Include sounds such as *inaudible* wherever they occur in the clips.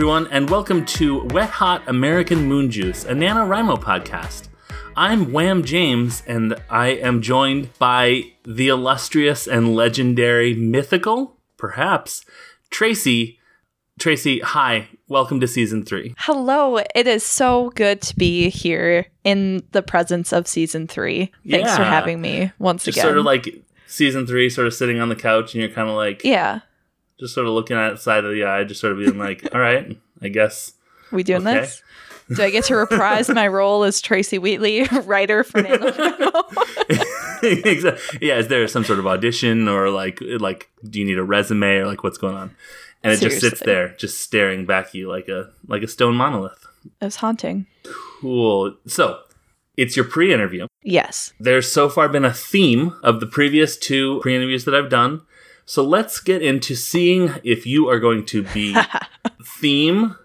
Everyone, and welcome to Wet Hot American Moon Juice, a NaNoWriMo podcast. I'm Wham James, and I am joined by the illustrious and legendary, mythical, perhaps, Tracy. Tracy, hi. Welcome to season three. Hello. It is so good to be here in the presence of season three. Thanks for having me once Just again. sort of like season three, sort of sitting on the couch, and you're kind of like, yeah. Just sort of looking at it side of the eye, just sort of being like, all right, I guess. We doing Okay. this? Do I get to reprise my role as Tracy Wheatley, *laughs* writer for? *laughs* Exa- yeah, is there some sort of audition or like like do you need a resume or like what's going on? And it just sits there, just staring back at you like a like a stone monolith. It was haunting. Cool. So it's your pre-interview. Yes. There's so far been a theme of the previous two pre-interviews that I've done. So let's get into seeing if you are going to be *laughs* theme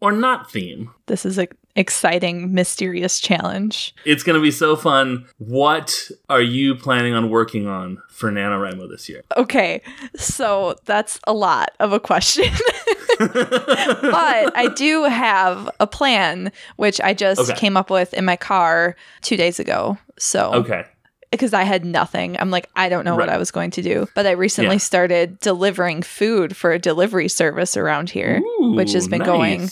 or not theme. This is an exciting, mysterious challenge. It's going to be so fun. What are you planning on working on for NaNoWriMo this year? Okay, so that's a lot of a question. *laughs* but I do have a plan, which I just Okay. came up with in my car two days ago. So Okay. Because I had nothing. I'm like, I don't know what I was going to do. But I recently Yeah. started delivering food for a delivery service around here, which has been nice. going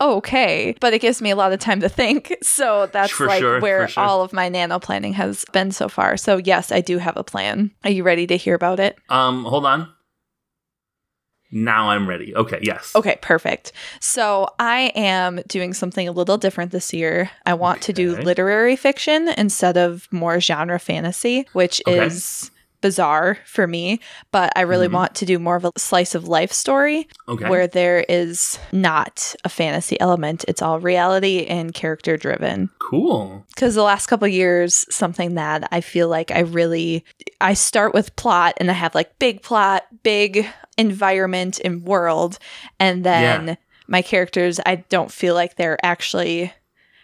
okay. But it gives me a lot of time to think. *laughs* So that's For like sure, where sure. all of my nano planning has been so far. So yes, I do have a plan. Are you ready to hear about it? Um, hold on. Now I'm ready. Okay, yes. Okay, perfect. So I am doing something a little different this year. I want to do literary fiction instead of more genre fantasy, which Okay. is bizarre for me, but I really Mhm. want to do more of a slice of life story Okay. where there is not a fantasy element. It's all reality and character driven. cool. Cuz the last couple years something that I feel like I really I start with plot and I have like big plot, big environment and world and then Yeah. my characters I don't feel like they're actually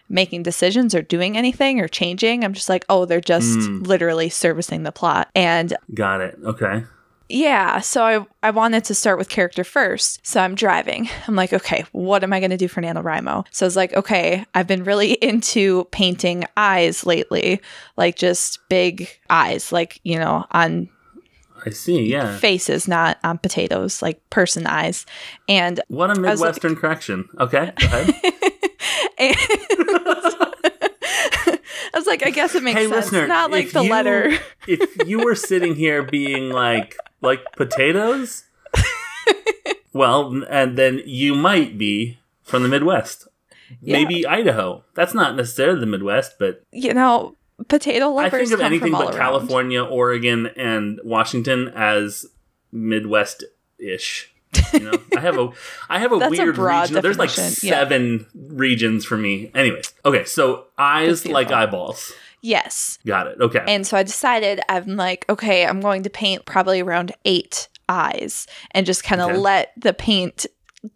making decisions or doing anything or changing. I'm just like, "Oh, they're just Mm. literally servicing the plot." And Got it. Okay. yeah, so I, I wanted to start with character first. So I'm driving. I'm like, okay, what am I going to do for NaNoWriMo? So I was like, okay, I've been really *laughs* into painting eyes lately, like just big eyes, like, you know, on I see. Yeah. faces, not on potatoes, like person eyes. And, What a was like- Midwestern correction. Okay. Go ahead. *laughs* and *laughs* I was like, I guess it makes hey, sense. listener. not like the you- letter. *laughs* if you were sitting here being like, like potatoes, well, and then you might be from the Midwest. Yeah. Maybe Idaho. That's not necessarily the Midwest, but You know, potato lovers. I think of anything but around. California, Oregon, and Washington as Midwest-ish. You know, I have a I have a *laughs* a weird broad region. There's like definition, yeah. seven regions for me. Anyways, okay, so eyes like eyeballs. Yes. Got it. Okay. And so I decided I'm like, okay, I'm going to paint probably around eight eyes and just kind of Okay. let the paint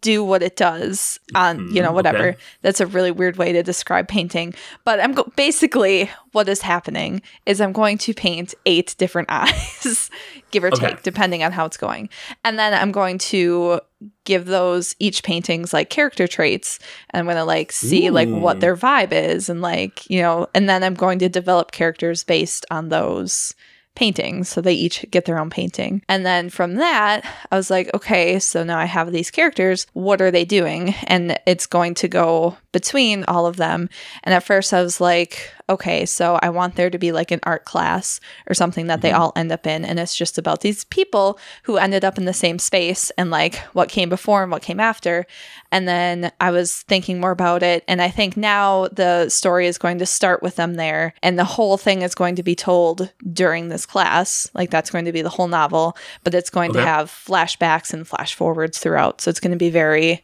do what it does on, you know, Mhm, whatever. okay. That's a really weird way to describe painting. But I'm go- basically what is happening is I'm going to paint eight different *laughs* eyes, give or Okay. take, depending on how it's going. And then I'm going to give those each paintings like character traits and I'm going to like see like what their vibe is and like, you know, and then I'm going to develop characters based on those paintings. So they each get their own painting. And then from that, I was like, okay, so now I have these characters. What are they doing? And it's going to go between all of them. And at first I was like, okay, so I want there to be like an art class or something that they Mhm. all end up in. And it's just about these people who ended up in the same space and like what came before and what came after. And then I was thinking more about it. And I think now the story is going to start with them there. And the whole thing is going to be told during this class. Like that's going to be the whole novel, but it's going to have flashbacks and flash forwards throughout. So it's going to be very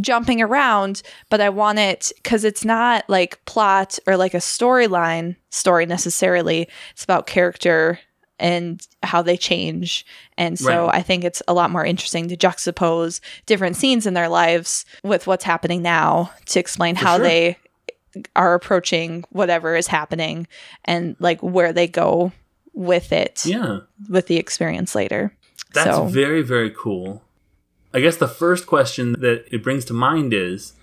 jumping around, but I want it because it's not like plot or like a storyline story necessarily. It's about character and how they change. And so Right. I think it's a lot more interesting to juxtapose different scenes in their lives with what's happening now to explain For how sure. they are approaching whatever is happening and like where they go with it Yeah. with the experience later. That's so very, very cool. I guess the first question that it brings to mind is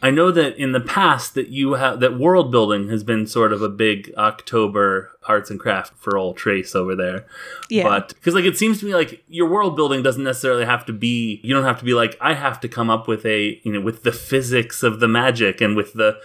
I know that in the past that you have that world building has been sort of a big October arts and craft for old Trace over there. Yeah. But because like it seems to me like your world building doesn't necessarily have to be you don't have to be like I have to come up with a you know with the physics of the magic and with the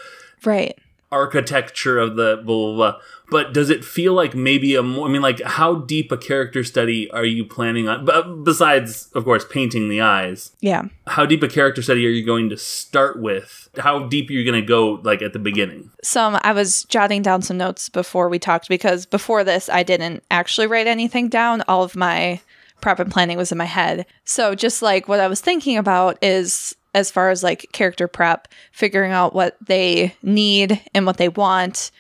right. Architecture of the blah blah blah. But does it feel like maybe a more? I mean, like how deep a character study are you planning on? But uh, besides, of course, painting the eyes, Yeah. how deep a character study are you going to start with? How deep are you going to go, like at the beginning? some I was jotting down some notes before we talked because before this I didn't actually write anything down. All of my prep and planning was in my head. So just like what I was thinking about is as far as like character prep, figuring out what they need and what they want.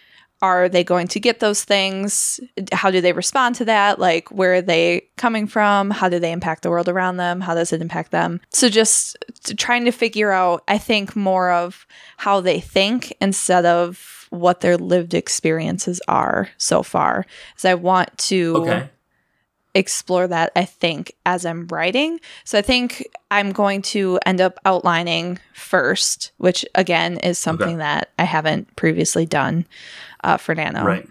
Are they going to get those things? How do they respond to that? Like, where are they coming from? How do they impact the world around them? How does it impact them? So, just trying to figure out, I think, more of how they think instead of what their lived experiences are so far. Because I want to Okay. Explore that, I think, as I'm writing. So I think I'm going to end up outlining first, which again is something Okay. that I haven't previously done uh, for Nano Right.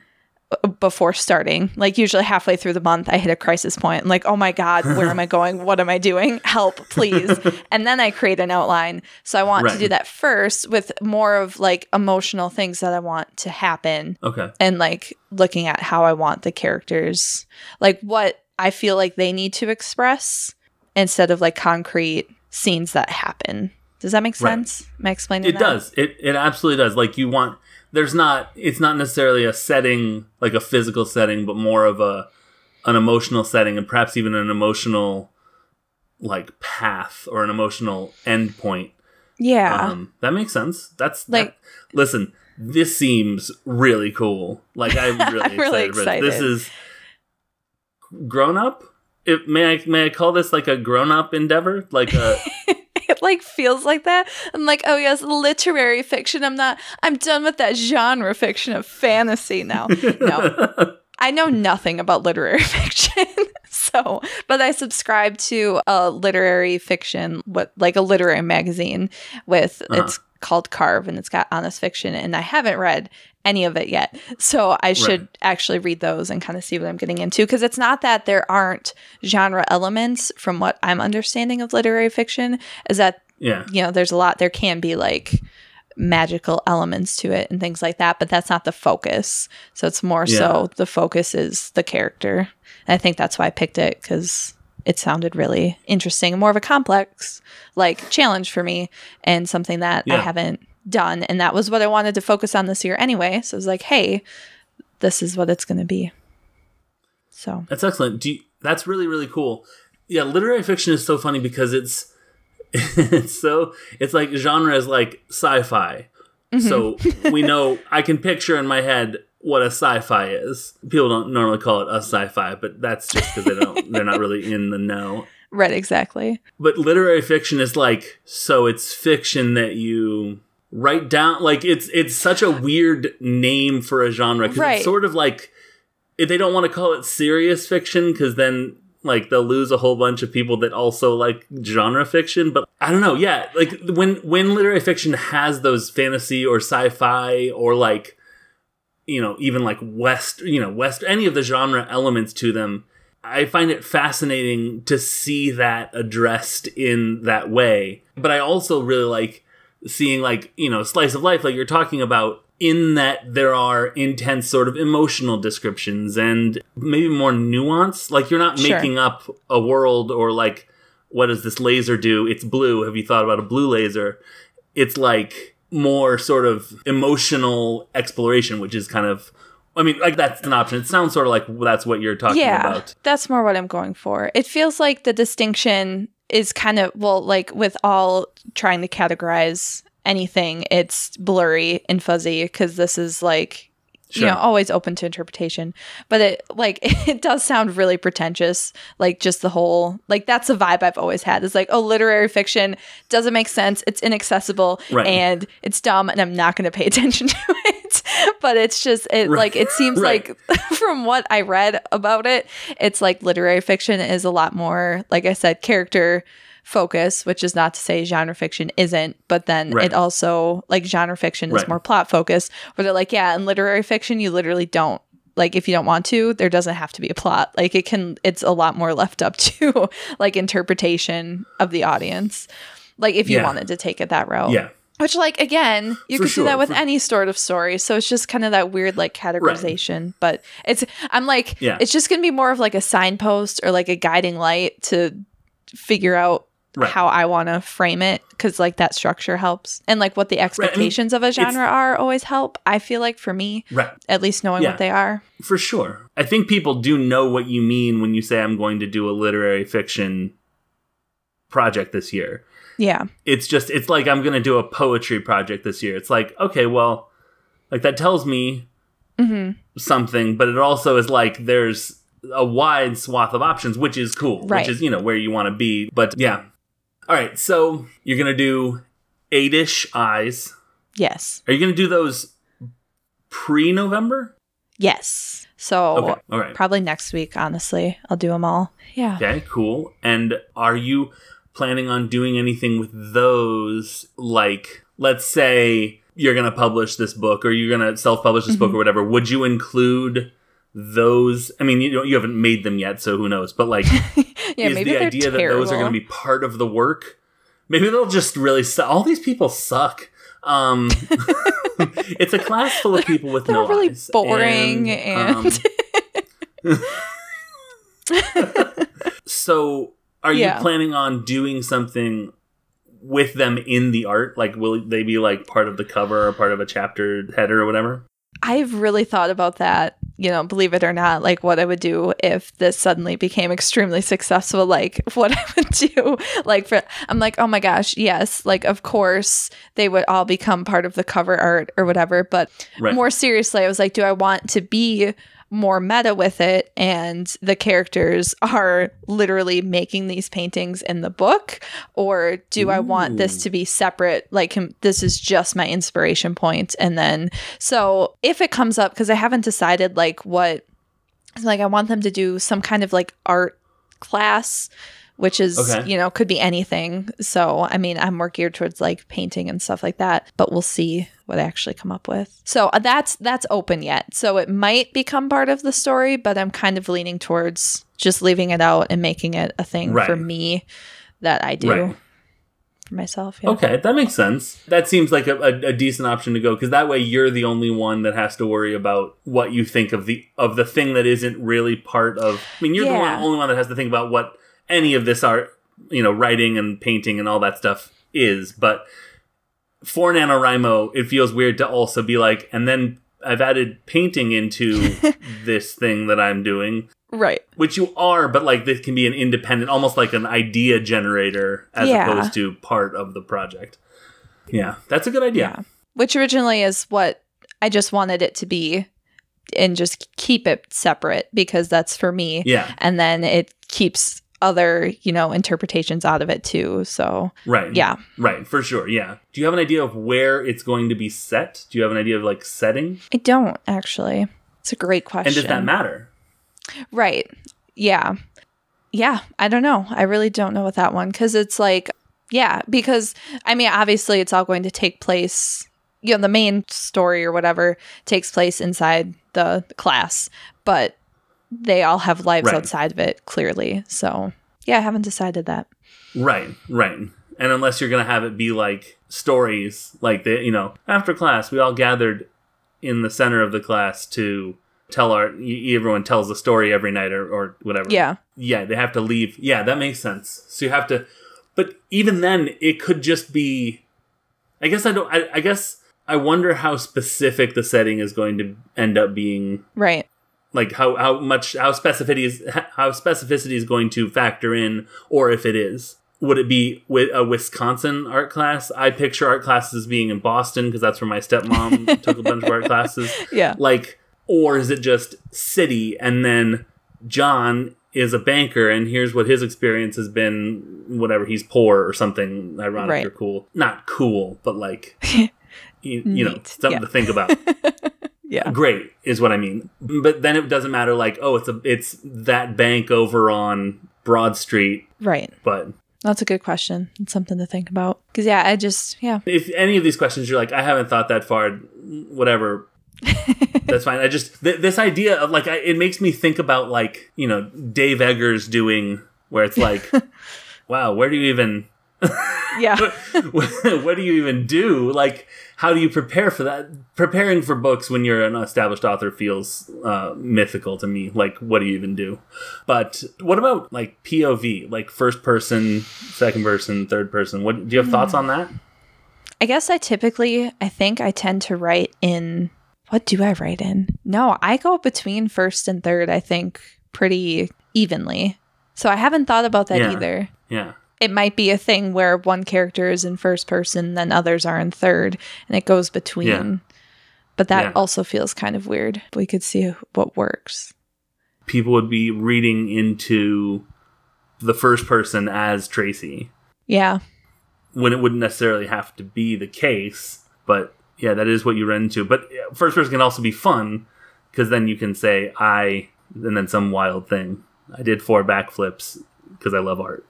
before starting. Like usually halfway through the month, I hit a crisis point. I'm like, oh my God, *laughs* where am I going? What am I doing? Help, please. *laughs* and then I create an outline. So I want to do that first with more of like emotional things that I want to happen Okay. and like looking at how I want the characters, like what I feel like they need to express instead of like concrete scenes that happen. Does that make Right. sense? Am I explaining It that? does. It it absolutely does. Like you want there's not it's not necessarily a setting like a physical setting, but more of a an emotional setting and perhaps even an emotional like path or an emotional endpoint. Yeah. Um that makes sense. That's Like- like listen, this seems really cool. Like I'm *laughs* really, I'm really excited, for this. This is grown up. It, may I may I call this like a grown up endeavor? Like a *laughs* it like feels like that. I'm like, oh yes, literary fiction. I'm not. I'm done with that genre fiction of fantasy now. No, *laughs* I know nothing about literary *laughs* fiction. so, but I subscribe to a literary fiction, what like a literary magazine with Uh-huh. it's called Carve and it's got honest fiction, and I haven't read any of it yet. So I should Right. actually read those and kind of see what I'm getting into because it's not that there aren't genre elements from what I'm understanding of literary fiction is that yeah. you know there's a lot there can be like magical elements to it and things like that but that's not the focus. So it's more so the focus is the character. And i think that's why i picked it because it sounded really interesting more of a complex like challenge for me and something that i haven't done. And that was what i wanted to focus on this year anyway. So i was like hey this is what it's going to be. So That's excellent. Do you, that's really really cool. Yeah, literary fiction is so funny because it's it's *laughs* so it's like genre is like sci-fi. So mm-hmm. we know I can picture in my head what a sci-fi is. People don't normally call it a sci-fi, but that's just because they don't they're not really in the know. *laughs* right exactly But literary fiction is like so it's fiction that you write down like it's it's such a weird name for a genre because Right. it's sort of like they don't want to call it serious fiction because then like they'll lose a whole bunch of people that also like genre fiction but i don't know yeah like when when literary fiction has those fantasy or sci-fi or like you know even like west you know west any of the genre elements to them i find it fascinating to see that addressed in that way. But i also really like seeing like you know slice of life like you're talking about in that there are intense sort of emotional descriptions and maybe more nuance like you're not Sure. making up a world or like what does this laser do? It's blue. Have you thought about a blue laser? It's like more sort of emotional exploration which is kind of i mean like that's an option. It sounds sort of like that's what you're talking yeah, about. that's more what I'm going for. It feels like the distinction is kind of well, like with all trying to categorize anything, it's blurry and fuzzy because this is like you know always open to interpretation. But it like *laughs* it does sound really pretentious. Like just the whole like that's the vibe I've always had. It's like oh, literary fiction doesn't make sense. It's inaccessible Right. and it's dumb, and I'm not going to pay *laughs* attention to it. but it's just it Right. like it seems Right. like *laughs* from what I read about it, it's like literary fiction is a lot more, like I said, character focus, which is not to say genre fiction isn't, but then Right. it also like genre fiction is more plot focused, where they're like, yeah, in literary fiction, you literally don't like if you don't want to, there doesn't have to be a plot. Like it can, it's a lot more *laughs* left up to like interpretation of the audience. Like if you Yeah. wanted to take it that route. Yeah. Which, like, again, you For could sure, do that with for- any sort of story. So it's just kind of that weird, like, categorization. But it's, I'm like, Yeah. it's just going to be more of like a signpost or like a guiding light to figure out Right. how I want to frame it. Cause, like, that structure helps. And, like, what the expectations of a genre are always help. I feel like for me, Right. at least knowing Yeah. what they are. For sure. I think people do know what you mean when you say I'm going to do a literary fiction project this year. Yeah. It's just it's like I'm going to do a poetry project this year. It's like, okay, well, like that tells me hmm something, but it also is like there's a wide swath of options, which is cool, Right. which is, you know, where you want to be. But yeah. All right, so you're going to do eight-ish eyes. Yes. Are you going to do those pre-November? Yes. So Okay. All right. probably next week, honestly. I'll do them all. Yeah. Okay, cool. And are you planning on doing anything with those? Like, let's say you're going to publish this book or you're going to self publish this book mm-hmm. or whatever. Would you include those? I mean, you, don't- you haven't made them yet, so who knows? But, like, *laughs* Yeah, is maybe the idea terrible. that those are going to be part of the work? Maybe they'll just really su- All these people suck. Um, *laughs* *laughs* it's a class full of people with They're no really eyes. boring and, um, So, are Yeah. you planning on doing something with them in the art? Like, will they be like part of the cover or part of a chapter header or whatever? I've really thought about that, you know, believe it or not, like what I would do if this suddenly became extremely successful, like *laughs* what I would do. Like for I'm like, oh my gosh, yes, like of course they would all become part of the cover art or whatever. But Right. more seriously, I was like, do I want to be more meta with it and the characters *laughs* are literally making these paintings in the book or do i want this to be separate? Like this is just my inspiration point and then so if it comes up because i haven't decided like what like i want them to do some kind of like art class which is Okay. you know could be anything so i mean i'm more geared towards like painting and stuff like that but we'll see what i actually come up with so uh, that's that's open yet so it might become part of the story but i'm kind of leaning towards just leaving it out and making it a thing for me that i do Right. for myself yeah. Okay, that makes sense. That seems like a, a, a decent option to go because that way you're the only one that has to worry about what you think of the of the thing that isn't really part of. I mean, you're the Yeah. one, only one that has to think about what any of this art, you know, writing and painting and all that stuff is. But for NaNoWriMo, it feels weird to also be like, and then I've added painting into *laughs* this thing that I'm doing. right Which you are, but like this can be an independent, almost like an idea generator as Yeah. opposed to part of the project. Yeah, that's a good idea. Yeah. Which originally is what I just wanted it to be and just keep it separate because that's for me. Yeah, And then it keeps other, you know, interpretations out of it too. So, right. yeah. right, for sure. Yeah. Do you have an idea of where it's going to be set? Do you have an idea of like setting? I don't actually. It's a great question. And does that matter? Right. Yeah. Yeah. I don't know. I really don't know with that one because it's like, yeah, because I mean, obviously it's all going to take place, you know, the main story or whatever takes place inside the class, but they all have lives Right. outside of it, clearly. So, yeah, I haven't decided that. Right, right. And unless you're going to have it be like stories, like the, you know, after class, we all gathered in the center of the class to tell our, everyone tells a story every night or, or whatever. Yeah. Yeah, they have to leave. Yeah, that makes sense. So you have to, but even then, it could just be, I guess I don't, I, I guess I wonder how specific the setting is going to end up being Right. Like how how much how specificity is how specificity is going to factor in or if it is would it be with a wisconsin art class i picture art classes being in boston because that's where my stepmom *laughs* took a bunch of art classes Yeah. like or is it just city and then john is a banker and here's what his experience has been whatever he's poor or something ironic Right. or cool not cool but like *laughs* you, you know something Yeah. to think about *laughs* Yeah. great is what I mean. But then it doesn't matter like, oh, it's a it's that bank over on Broad Street, Right. but That's a good question. It's something to think about. Because, yeah, I just, yeah. If any of these questions you're like, I haven't thought that far, whatever, *laughs* that's fine. I just, th- this idea of like, I, it makes me think about like, you know, Dave Eggers doing where it's like, *laughs* wow, where do you even, *laughs* Yeah. what do you even do? Like, how do you prepare for that? Preparing for books when you're an established author feels uh, mythical to me. Like, what do you even do? But what about like POV, like first person, second person, third person? What do you have thoughts on that? I guess I typically, I think I tend to write in, what do I write in? No, I go between first and third, I think, pretty evenly. So I haven't thought about that Yeah. either. Yeah. It might be a thing where one character is in first person, then others are in third, and it goes between. Yeah. But that Yeah. also feels kind of weird. We could see what works. People would be reading into the first person as Tracy Yeah. when it wouldn't necessarily have to be the case. But yeah, that is what you run into. But first person can also be fun because then you can say I and then some wild thing. I did four backflips because I love art.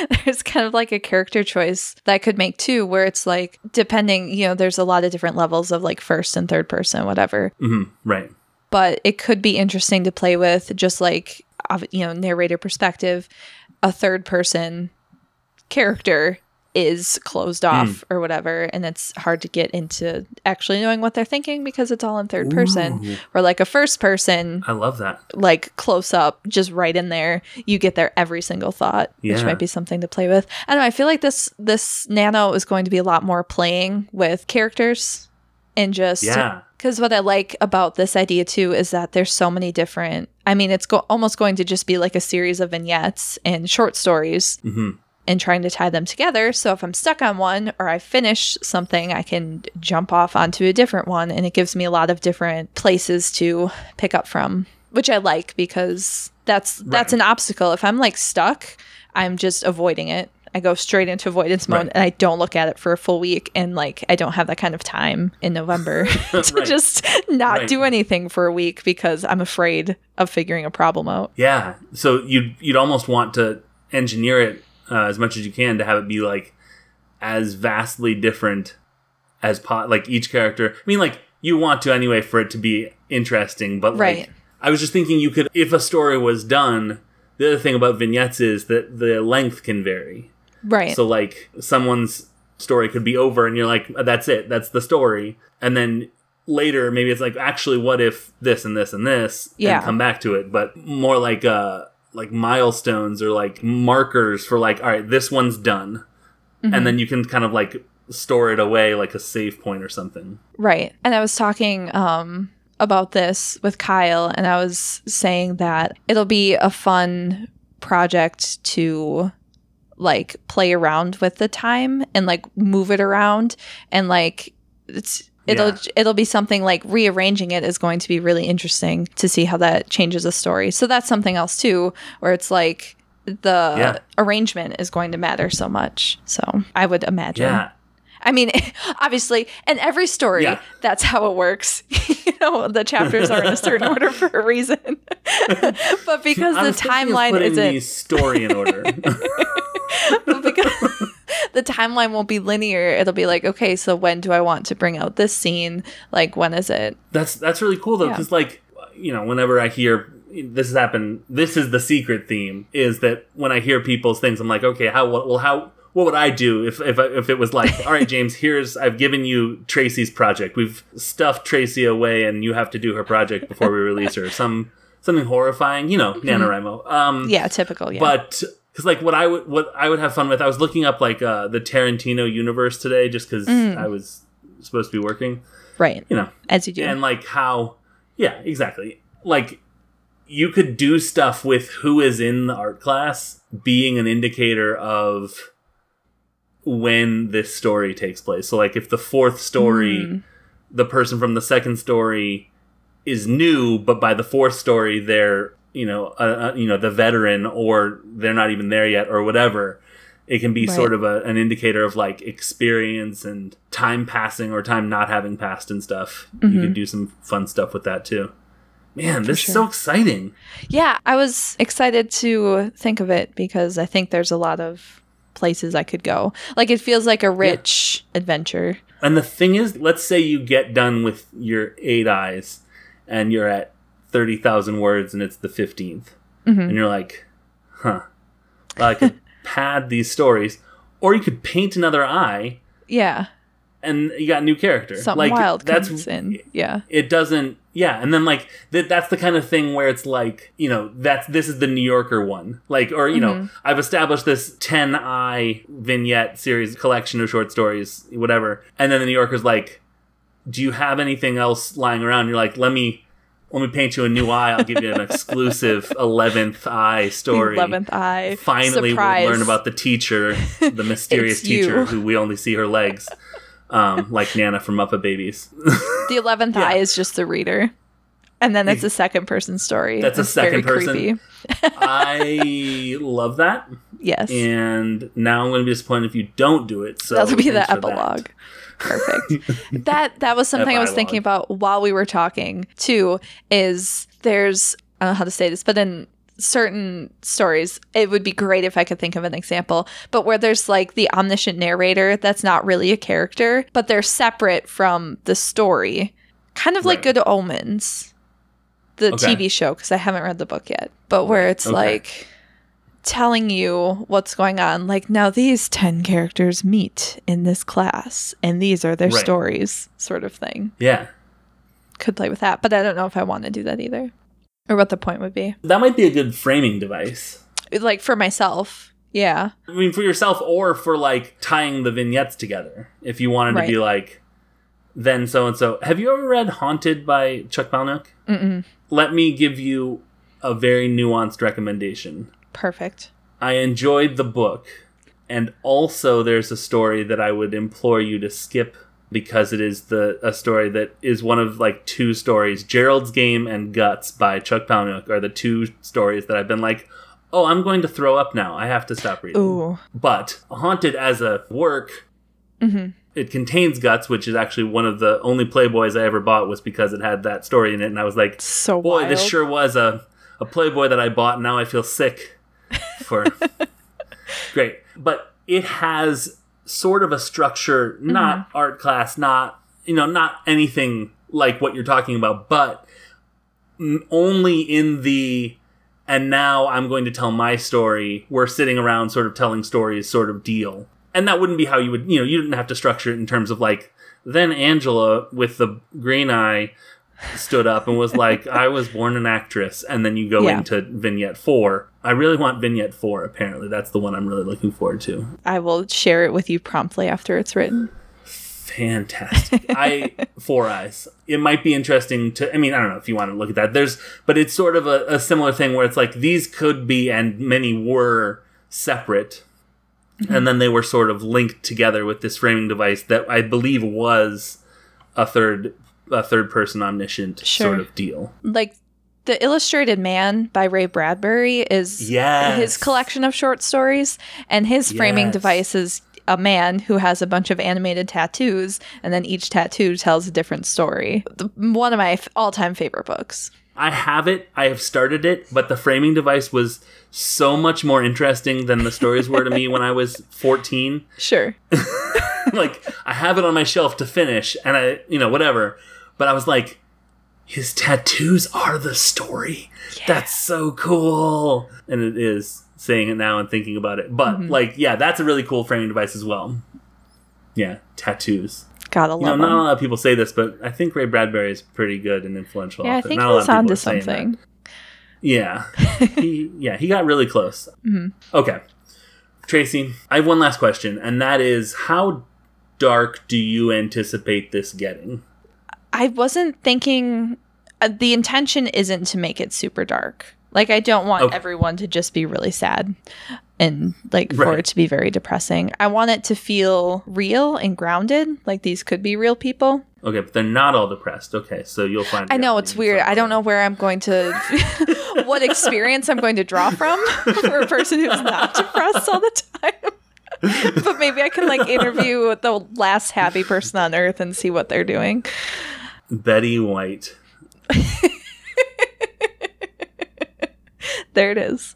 *laughs* there's kind of like a character choice that I could make too, where it's like, depending, you know, there's a lot of different levels of like first and third person, whatever. hmm right. But it could be interesting to play with, just like, you know, narrator perspective. A third person character is closed off or whatever, and it's hard to get into actually knowing what they're thinking because it's all in third person. Or like a first person, I love that. like close up, just right in there. You get their every single thought, which might be something to play with. I don't know. I feel like this this nano is going to be a lot more playing with characters and just Yeah. because what I like about this idea too is that there's so many different. I mean, it's go- almost going to just be like a series of vignettes and short stories hmm and trying to tie them together. So if I'm stuck on one or I finish something, I can jump off onto a different one and it gives me a lot of different places to pick up from, which I like because that's that's Right. an obstacle. If I'm like stuck, I'm just avoiding it. I go straight into avoidance mode Right. and I don't look at it for a full week and like I don't have that kind of time in November *laughs* *laughs* to Right. just not do anything for a week because I'm afraid of figuring a problem out. Yeah. So you'd you'd almost want to engineer it uh, as much as you can to have it be like as vastly different as po- like each character. I mean, like you want to anyway for it to be interesting, but Right. like I was just thinking you could if a story was done. The other thing about vignettes is that the length can vary. Right. So like someone's story could be over and you're like that's it, that's the story. And then later maybe it's like actually what if this and this and this Yeah. and come back to it, but more like uh like milestones or like markers for like all right, this one's done. Mm-hmm. And then you can kind of like store it away like a save point or something. Right. And I was talking um about this with Kyle and I was saying that it'll be a fun project to like play around with the time and like move it around and like it's it'll Yeah. it'll be something like rearranging it is going to be really interesting to see how that changes a story. So that's something else too where it's like the Yeah. arrangement is going to matter so much. So I would imagine. Yeah. I mean, *laughs* obviously, in every story, Yeah. that's how it works. *laughs* you know, the chapters are in a certain *laughs* order for a reason. but because the was thinking of timeline isn't, the story in order. because the timeline won't be linear, it'll be like, okay, so when do I want to bring out this scene? Like, when is it? That's that's really cool though, Yeah. because like you know, whenever I hear this has happened, this is the secret theme is that when I hear people's things, I'm like, okay, how well how what would I do if if if it was like, *laughs* all right, James, here's I've given you Tracy's project, we've stuffed Tracy away, and you have to do her project before we release her. *laughs* Some something horrifying, you know, NaNoWriMo. Um, Yeah, typical. Yeah. but because like what I would what I would have fun with, I was looking up like uh, the Tarantino universe today, just because Mm. I was supposed to be working, right. you know, As you do. and like how yeah exactly like you could do stuff with who is in the art class being an indicator of when this story takes place so like if the fourth story Mm. the person from the second story is new but by the fourth story they're you know uh, you know the veteran or they're not even there yet or whatever it can be Right. sort of a, an indicator of like experience and time passing or time not having passed and stuff you Mhm. could do some fun stuff with that too Man, this sure. is so exciting. Yeah, I was excited to think of it because I think there's a lot of places I could go. Like it feels like a rich adventure. And the thing is, let's say you get done with your eight eyes and you're at 30,000 words and it's the 15th. Mm-hmm. And you're like, huh, well, I could *laughs* pad these stories. Or you could paint another eye Yeah, and you got a new character. something like, wild comes in. Yeah, It doesn't, yeah. And then, like, that that's the kind of thing where it's like, you know, that's this is the New Yorker one. Like, or, you Mm-hmm. know, I've established this 10 eye vignette series, collection of short stories, whatever. And then the New Yorker's like, do you have anything else lying around? You're like, let me. Let me paint you a new eye. I'll give you an *laughs* exclusive eleventh eye story. eleventh eye. Finally, Surprise. we'll learn about the teacher, the *laughs* mysterious It's you. teacher who we only see her legs, um, like Nana from Muppet Babies. the eleventh *laughs* Yeah. eye is just the reader, and then it's a second person story. That's a It's very second person? creepy. I love that, Yes, and now I'm going to be disappointed if you don't do it. So that'll be the for that. epilogue. Perfect. *laughs* that that was something I was thinking about while we were talking too. Is there's I don't know how to say this, but in certain stories, it would be great if I could think of an example. But where there's like the omniscient narrator, that's not really a character, but they're separate from the story, kind of like Right. Good Omens, the Okay. TV show, because I haven't read the book yet. But where it's Okay. like telling you what's going on. Like, now these 10 characters meet in this class, and these are their Right. stories, sort of thing. Yeah, Could play with that, but I don't know if I want to do that either. Or what the point would be. that might be a good framing device. Like, for myself, yeah. I mean, for yourself or for like tying the vignettes together. If you wanted Right. to be like, then so and so. Have you ever read Haunted by Chuck Palahniuk? Mm-mm. Let me give you a very nuanced recommendation. Perfect. I enjoyed the book, and also there's a story that I would implore you to skip because it is the a story that is one of like two stories. Gerald's Game and Guts by Chuck Palahniuk are the two stories that I've been like, oh, I'm going to throw up now. I have to stop reading. Ooh. But Haunted as a work, hmm it contains Guts, which is actually one of the only Playboys I ever bought was because it had that story in it, and I was like, So boy, wild. this sure was a, a Playboy that I bought. And now I feel sick for. *laughs* Great, but it has sort of a structure, not mm-hmm. art class, not you know, not anything like what you're talking about, but only in the. And now I'm going to tell my story. We're sitting around, sort of telling stories, sort of deal. And that wouldn't be how you would, you know, you didn't have to structure it in terms of like, then Angela with the green eye stood up and was like, I was born an actress. And then you go Yeah. into vignette four. I really want vignette four, apparently. That's the one I'm really looking forward to. I will share it with you promptly after it's written. Fantastic. *laughs* I four eyes. It might be interesting to I mean, I don't know if you want to look at that. There's but it's sort of a, a similar thing where it's like these could be and many were separate. And then they were sort of linked together with this framing device that I believe was a third a third person omniscient Sure. sort of deal. Like, The Illustrated Man by Ray Bradbury is Yes. his collection of short stories, and his framing Yes. device is a man who has a bunch of animated tattoos, and then each tattoo tells a different story. The- One of my all-time favorite books. I have it. I have started it, but the framing device was so much more interesting than the stories were to me when I was 14. *laughs* Sure. *laughs* like I have it on my shelf to finish and I, you know, whatever. But I was like his tattoos are the story. That's so cool. And it is saying it now and thinking about it. But like yeah, that's a really cool framing device as well. Yeah, tattoos. Gotta You know, love not a lot of people say this, but I think Ray Bradbury is pretty good and influential. Yeah, I think Not he a lot was of people onto are saying that. something. Yeah. *laughs* he yeah, he got really close. Mm-hmm. Okay. Tracy, I have one last question, and that is how dark do you anticipate this getting? I wasn't thinking. Uh, the intention isn't to make it super dark. Like I don't want Okay. everyone to just be really sad and like for it to be very depressing. I want it to feel real and grounded. Like these could be real people. Okay, but they're not all depressed. Okay, so you'll find. I know it's weird. I don't know where I'm going to, *laughs* what experience I'm going to draw from *laughs* for a person who's not depressed all the time. *laughs* but maybe I can like interview the last happy person on earth and see what they're doing. Betty White. there it is.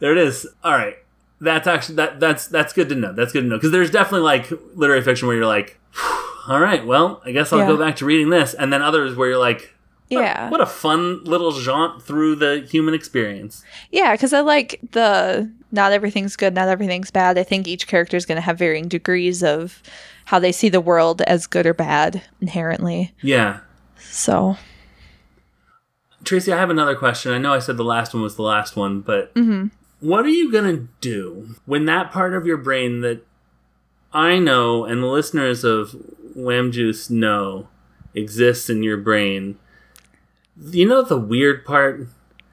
There it is. All right. That's actually that that's that's good to know. That's good to know because there's definitely like literary fiction where you're like, all right, well, I guess I'll Yeah. go back to reading this, and then others where you're like, what, Yeah. what a fun little jaunt through the human experience. Yeah, because I like the not everything's good, not everything's bad. I think each character is going to have varying degrees of how they see the world as good or bad inherently. Yeah. So, Tracy, I have another question. I know I said the last one was the last one, but mhm. what are you going to do when that part of your brain that I know and the listeners of Wham Juice know exists in your brain? You know the weird part?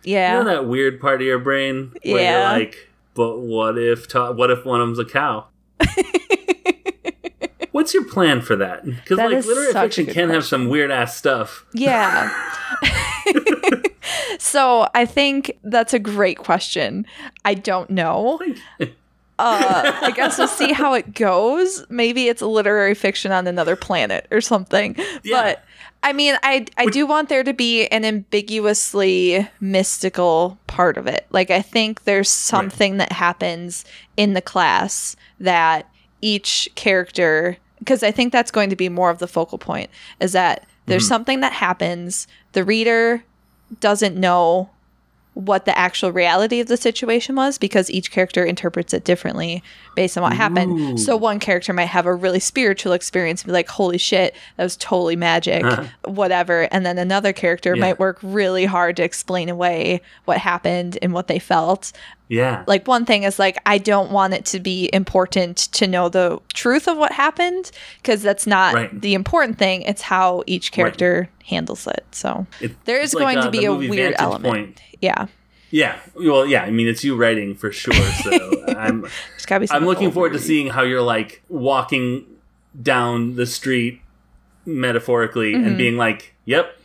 yeah. You know that weird part of your brain where Yeah. you're like, but what if ta- what if one of them's a cow? *laughs* What's your plan for that? Because like literary fiction can have some weird ass stuff. Yeah. *laughs* *laughs* so I think that's a great question. I don't know. Uh, I guess we'll see how it goes. Maybe it's a literary fiction on another planet or something. Yeah. But I mean, I I do want there to be an ambiguously mystical part of it. Like I think there's something that happens in the class that each character because I think that's going to be more of the focal point is that there's Mhm. something that happens the reader doesn't know what the actual reality of the situation was because each character interprets it differently based on what Ooh. happened. So one character might have a really spiritual experience and be like, holy shit, that was totally magic, Uh-huh. whatever. And then another character Yeah. might work really hard to explain away what happened and what they felt. Yeah. Like one thing is like, I don't want it to be important to know the truth of what happened because that's not Right. the important thing. It's how each character handles it. So It- there is going uh, to be a weird Vantage element. Point. yeah. Yeah. Well, yeah. I mean, it's you writing for sure. So *laughs* I'm I'm looking forward to seeing how you're like walking down the street metaphorically Mhm. and being like, "Yep,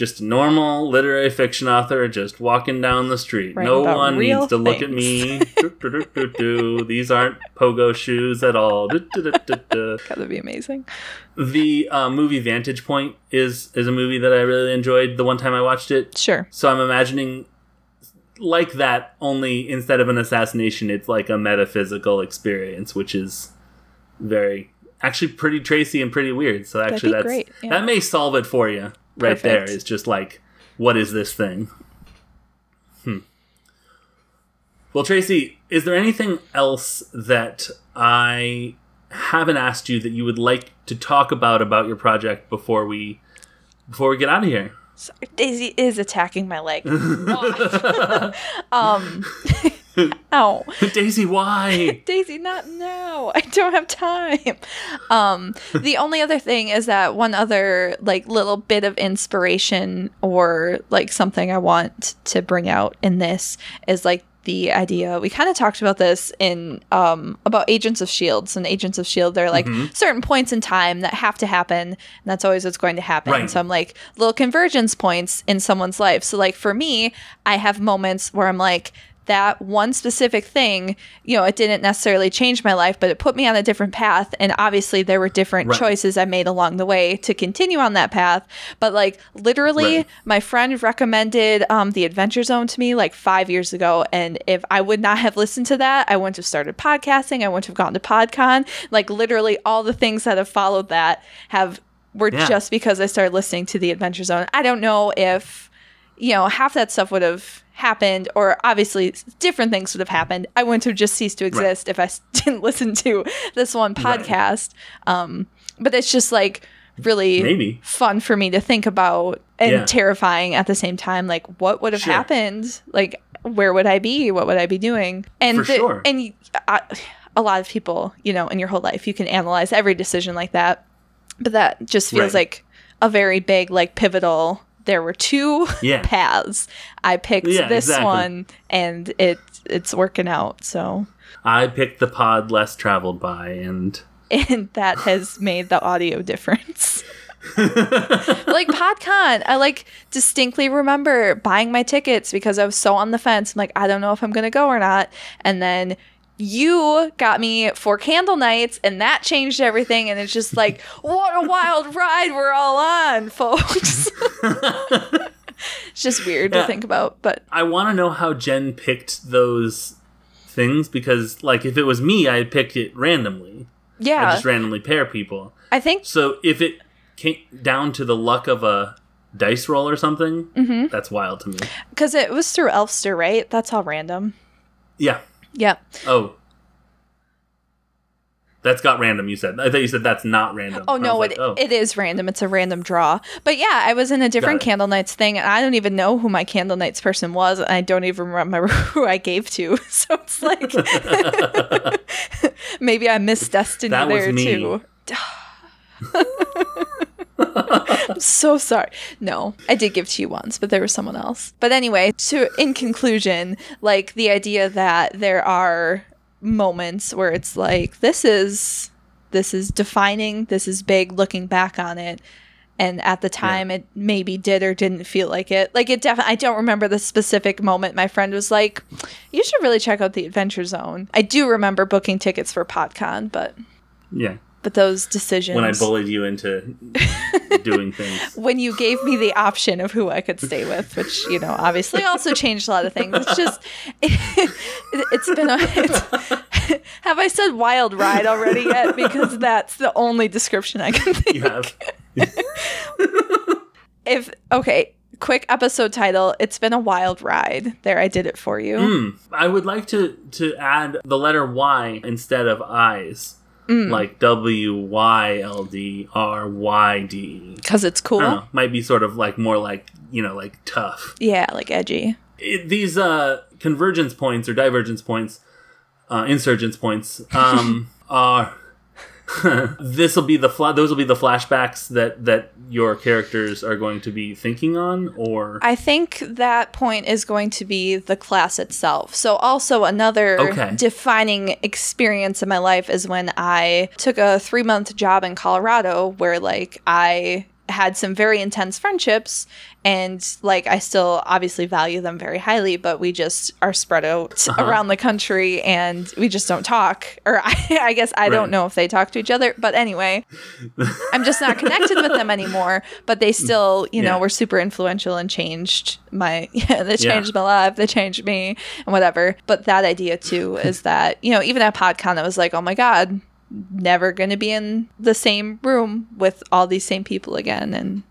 just a normal literary fiction author just walking down the street. Writing no one needs to look at me. *laughs* Do, do, do. These aren't pogo shoes at all." That would be amazing. The uh, movie Vantage Point is is a movie that I really enjoyed the one time I watched it. Sure. So I'm imagining like that, only instead of an assassination, it's like a metaphysical experience, which is very actually pretty Tracy and pretty weird. So actually, that's great, yeah. that may solve it for you right Perfect. there. It's just like, what is this thing? Hmm. Well, Tracy, is there anything else that I haven't asked you that you would like to talk about about your project before we before we get out of here? Sorry, Daisy is attacking my leg. *laughs* *laughs* um. *laughs* *laughs* Ow. *laughs* Daisy, why? *laughs* Daisy, not now. I don't have time. Um, the only other thing is that one other like little bit of inspiration or like something I want to bring out in this is like the idea we kind of talked about this in um about agents of shield so agents of shield there are like Mhm. certain points in time that have to happen and that's always what's going to happen Right. so i'm like little convergence points in someone's life so like for me i have moments where i'm like that one specific thing, you know, it didn't necessarily change my life, but it put me on a different path. And obviously, there were different Right. choices I made along the way to continue on that path. But like, literally, Right. my friend recommended um, the Adventure Zone to me like five years ago. And if I would not have listened to that, I wouldn't have started podcasting. I wouldn't have gone to PodCon. Like, literally, all the things that have followed that have were Yeah. just because I started listening to the Adventure Zone. I don't know if you know, half that stuff would have happened, or obviously different things would have happened. I wouldn't have just ceased to exist if I *laughs* didn't listen to this one Right. podcast. Um, but it's just like really Maybe. fun for me to think about and Yeah. terrifying at the same time. Like, what would have Sure. happened? Like, where would I be? What would I be doing? And For the- sure. and I, a lot of people, you know, in your whole life, you can analyze every decision like that. But that just feels Right. like a very big, like pivotal. There were two *laughs* Yeah. paths. I picked Yeah, this exactly. one, and it it's working out. So, I picked the pod less traveled by, and *laughs* and that has made the audio difference. *laughs* like PodCon, I like distinctly remember buying my tickets because I was so on the fence. I'm like, I don't know if I'm gonna go or not. And then you got me for candle nights, and that changed everything. And it's just like, *laughs* what a wild ride we're all on, *laughs* folks. it's just weird Yeah. to think about, but I want to know how Jen picked those things because, like, if it was me, I picked it randomly. yeah I just randomly pair people. I think So if it came down to the luck of a dice roll or something, Mm-hmm. that's wild to me. because it was through Elfster, right? That's all random. Yeah. Yeah. Oh. That's got random, you said. I thought you said that's not random. Oh no, was it, oh. it is random. It's a random draw. But yeah, I was in a different. Candle Nights thing, and I don't even know who my Candle Nights person was, and I don't even remember *laughs* who I gave to. *laughs* So it's like *laughs* maybe I missed destiny there me. too. *laughs* I'm so sorry. No, I did give to you once, but there was someone else. But anyway, to in conclusion, like the idea that there are moments where it's like this is this is defining, this is big looking back on it. And at the time, it maybe did or didn't feel like it. Like it definitely, I don't remember the specific moment. My friend was like, "You should really check out the Adventure Zone." I do remember booking tickets for PodCon, but yeah. But those decisions When I bullied you into *laughs* doing things. when you gave me the option of who I could stay with, which you know obviously also changed a lot of things. It's just *laughs* it, has been a. It's, *laughs* have I said wild ride already yet? Because that's the only description I can think. Of. You have. If okay, quick episode title. It's been a wild ride. There, I did it for you. Hmm. I would like to to add the letter Y instead of I's. Mm. Like W Y L D R Y D. Because it's cool. Know. Might be sort of like more like, you know, like tough. Yeah, like edgy. it, these uh, convergence points or divergence points, uh, insurgence points, um, *laughs* are *laughs* this will be the fla- those will be the flashbacks that that your characters are going to be thinking on, or I think that point is going to be the class itself. So, also another Okay. defining experience in my life is when I took a three month job in Colorado where, like, I had some very intense friendships and like I still obviously value them very highly but we just are spread out uh-huh. around the country and we just don't talk or *laughs* I, I guess I Right. don't know if they talk to each other but anyway I'm just not connected with them anymore. But they still, you know, were super influential and changed my, *laughs* yeah, they Yeah. changed my life, they changed me and whatever. But that idea too is that, you know, even at PodCon, I was like, oh my God, never going to be in the same room with all these same people again. And,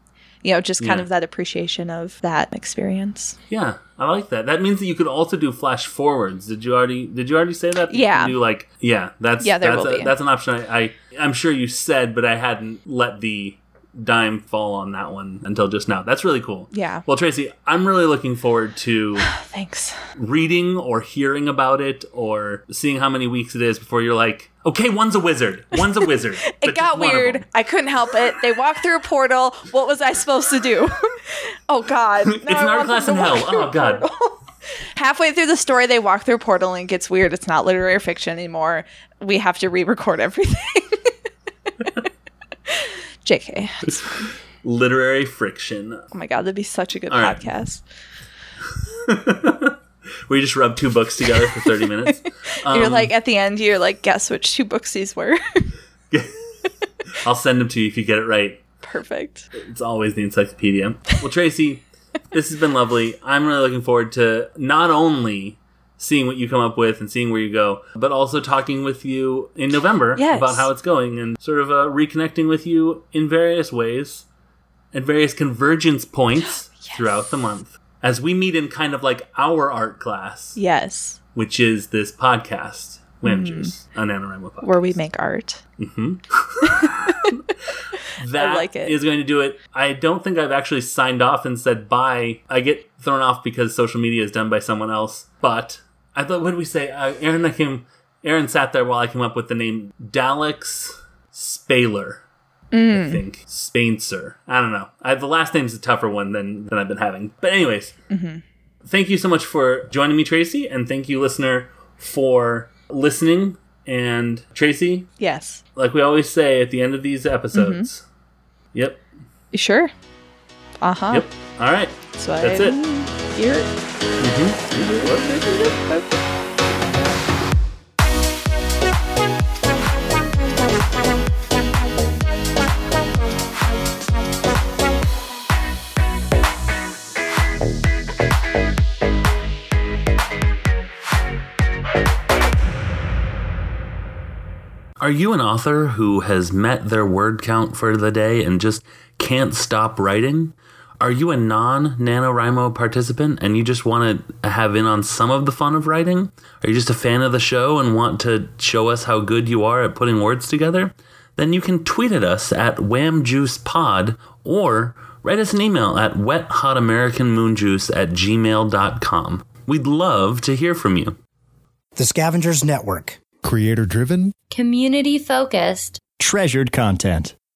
you know, just kind Yeah. of that appreciation of that experience. yeah, I like that. That means that you could also do flash forwards. Did you already? Did you already say that? Yeah. you do like yeah, that's Yeah, there that's will a, be. that's an option. I, I I'm sure you said, but I hadn't let the dime fall on that one until just now. That's really cool. Yeah. Well, Tracy, I'm really looking forward to *sighs* Thanks. reading or hearing about it or seeing how many weeks it is before you're like, okay, one's a wizard. One's a wizard. *laughs* It got weird. I couldn't help it. They walked through a portal. What was I supposed to do? *laughs* oh God! *laughs* It's an art class in hell. Oh, God. Halfway through the story, they walk through a portal and it gets weird. It's not literary fiction anymore. We have to re-record everything. JK. It's. *laughs* Literary friction. Oh my God, that'd be such a good All right. podcast. *laughs* We just rub two books together for 30 *laughs* minutes. you're Um, like at the end. You're like, guess which two books these were. I'll send them to you if you get it right. Perfect. It's always the encyclopedia. Well, Tracy, this has been lovely. I'm really looking forward to not only seeing what you come up with and seeing where you go, but also talking with you in November Yes. about how it's going and sort of uh, reconnecting with you in various ways at various convergence points *gasps* throughout the month. As we meet in kind of like our art class, Yes, which is this podcast, Wham Juice, a NaNoWriMo podcast. where we make art. *laughs* That like it. is going to do it. I don't think I've actually signed off and said bye. I get thrown off because social media is done by someone else. But I thought, what did we say? Uh, Aaron, I came. Aaron sat there while I came up with the name Daleks Spaler. Mm. I think Spencer. I don't know. I, the last name's a tougher one than than I've been having. But anyways, Mm-hmm. thank you so much for joining me, Tracy, and thank you, listener, for listening. And Tracy, Yes. like we always say at the end of these episodes. Mm-hmm. Yep. You sure? Uh huh. Yep. All right. So That's I it hear it? Mm-hmm. Are you an author who has met their word count for the day and just can't stop writing? Are you a non NaNoWriMo participant and you just want to have in on some of the fun of writing? Are you just a fan of the show and want to show us how good you are at putting words together? Then you can tweet at us at whamjuicepod or write us an email at wethotamericanmoonjuice at gmail.com. We'd love to hear from you. The Scavengers Network. Creator driven, community focused, treasured content.